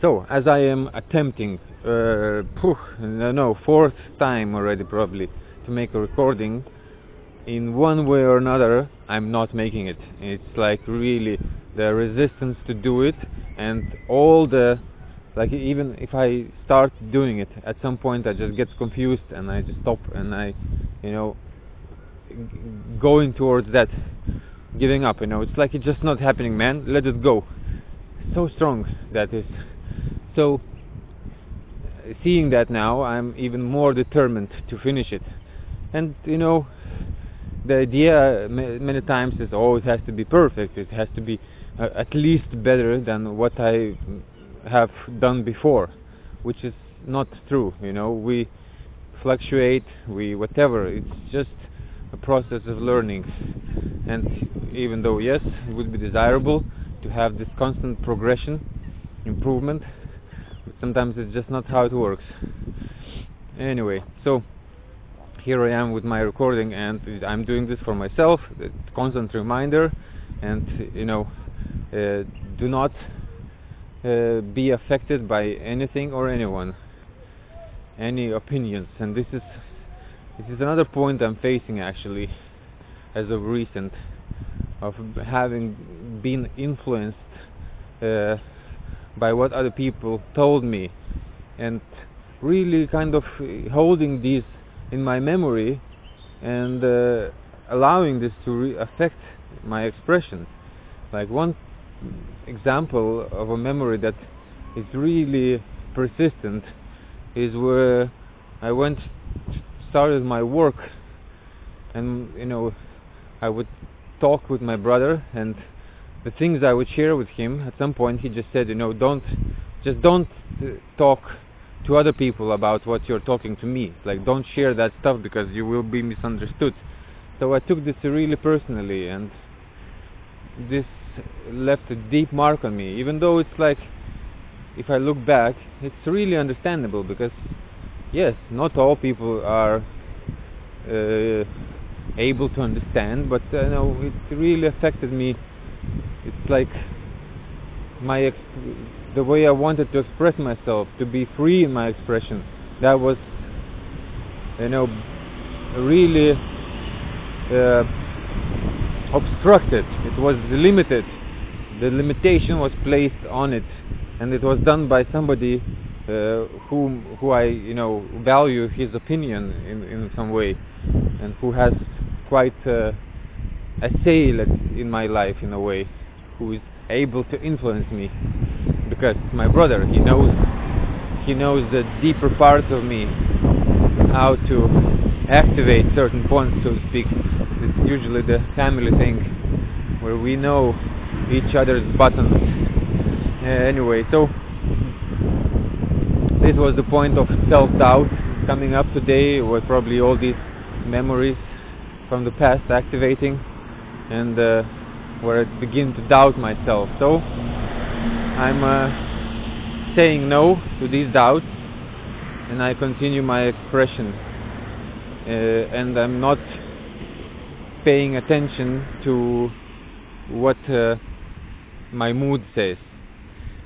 So, as I am attempting, uh, no, fourth time already probably, to make a recording, in one way or another, I'm not making it. It's like really the resistance to do it, and all the, like even if I start doing it, at some point I just get confused and I just stop and I, you know, going towards that, giving up. You know, it's like it's just not happening, man. Let it go. So strong that is. So, seeing that now, I'm even more determined to finish it. And, you know, the idea many times is, oh, has to be perfect, it has to be uh, at least better than what I have done before, which is not true, you know. We fluctuate, we whatever, it's just a process of learning. And even though, yes, it would be desirable to have this constant progression, improvement, sometimes it's just not how it works. Anyway, so here I am with my recording, and I'm doing this for myself, a constant reminder, and you know, uh, do not uh, be affected by anything or anyone, any opinions, and this is this is another point I'm facing actually, as of recent, of having been influenced uh, by what other people told me, and really kind of holding these in my memory and uh, allowing this to re- affect my expression. Like one example of a memory that is really persistent is where I went started my work and you know I would talk with my brother and the things I would share with him at some point he just said you know don't just don't uh, talk to other people about what you're talking to me. Like, don't share that stuff because you will be misunderstood. So I took this really personally, and this left a deep mark on me. Even though it's like, if I look back, it's really understandable because, yes, not all people are uh, able to understand, but you know it really affected me. It's like my ex- the way I wanted to express myself, to be free in my expression. That was, you know, really uh, obstructed. It was limited. The limitation was placed on it, and it was done by somebody uh, whom who I, you know, value his opinion in in some way, and who has quite uh, a say in my life in a way, who is able to influence me. Because my brother he knows he knows the deeper parts of me how to activate certain points so to speak. It's usually the family thing where we know each other's buttons. Uh, anyway so this was the point of self-doubt coming up today was probably all these memories from the past activating. And uh, where I begin to doubt myself. So I'm uh, saying no to these doubts and I continue my expression. Uh, and I'm not paying attention to what uh, my mood says.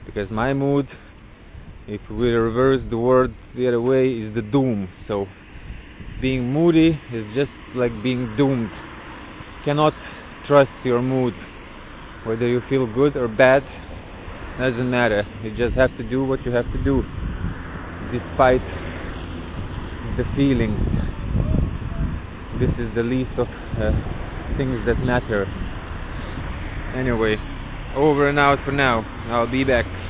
Because my mood if we reverse the word the other way is the doom. So being moody is just like being doomed. Cannot trust your mood whether you feel good or bad doesn't matter. You just have to do what you have to do, despite the feelings. This is the least of uh, things that matter. Anyway, over and out for now. I'll be back.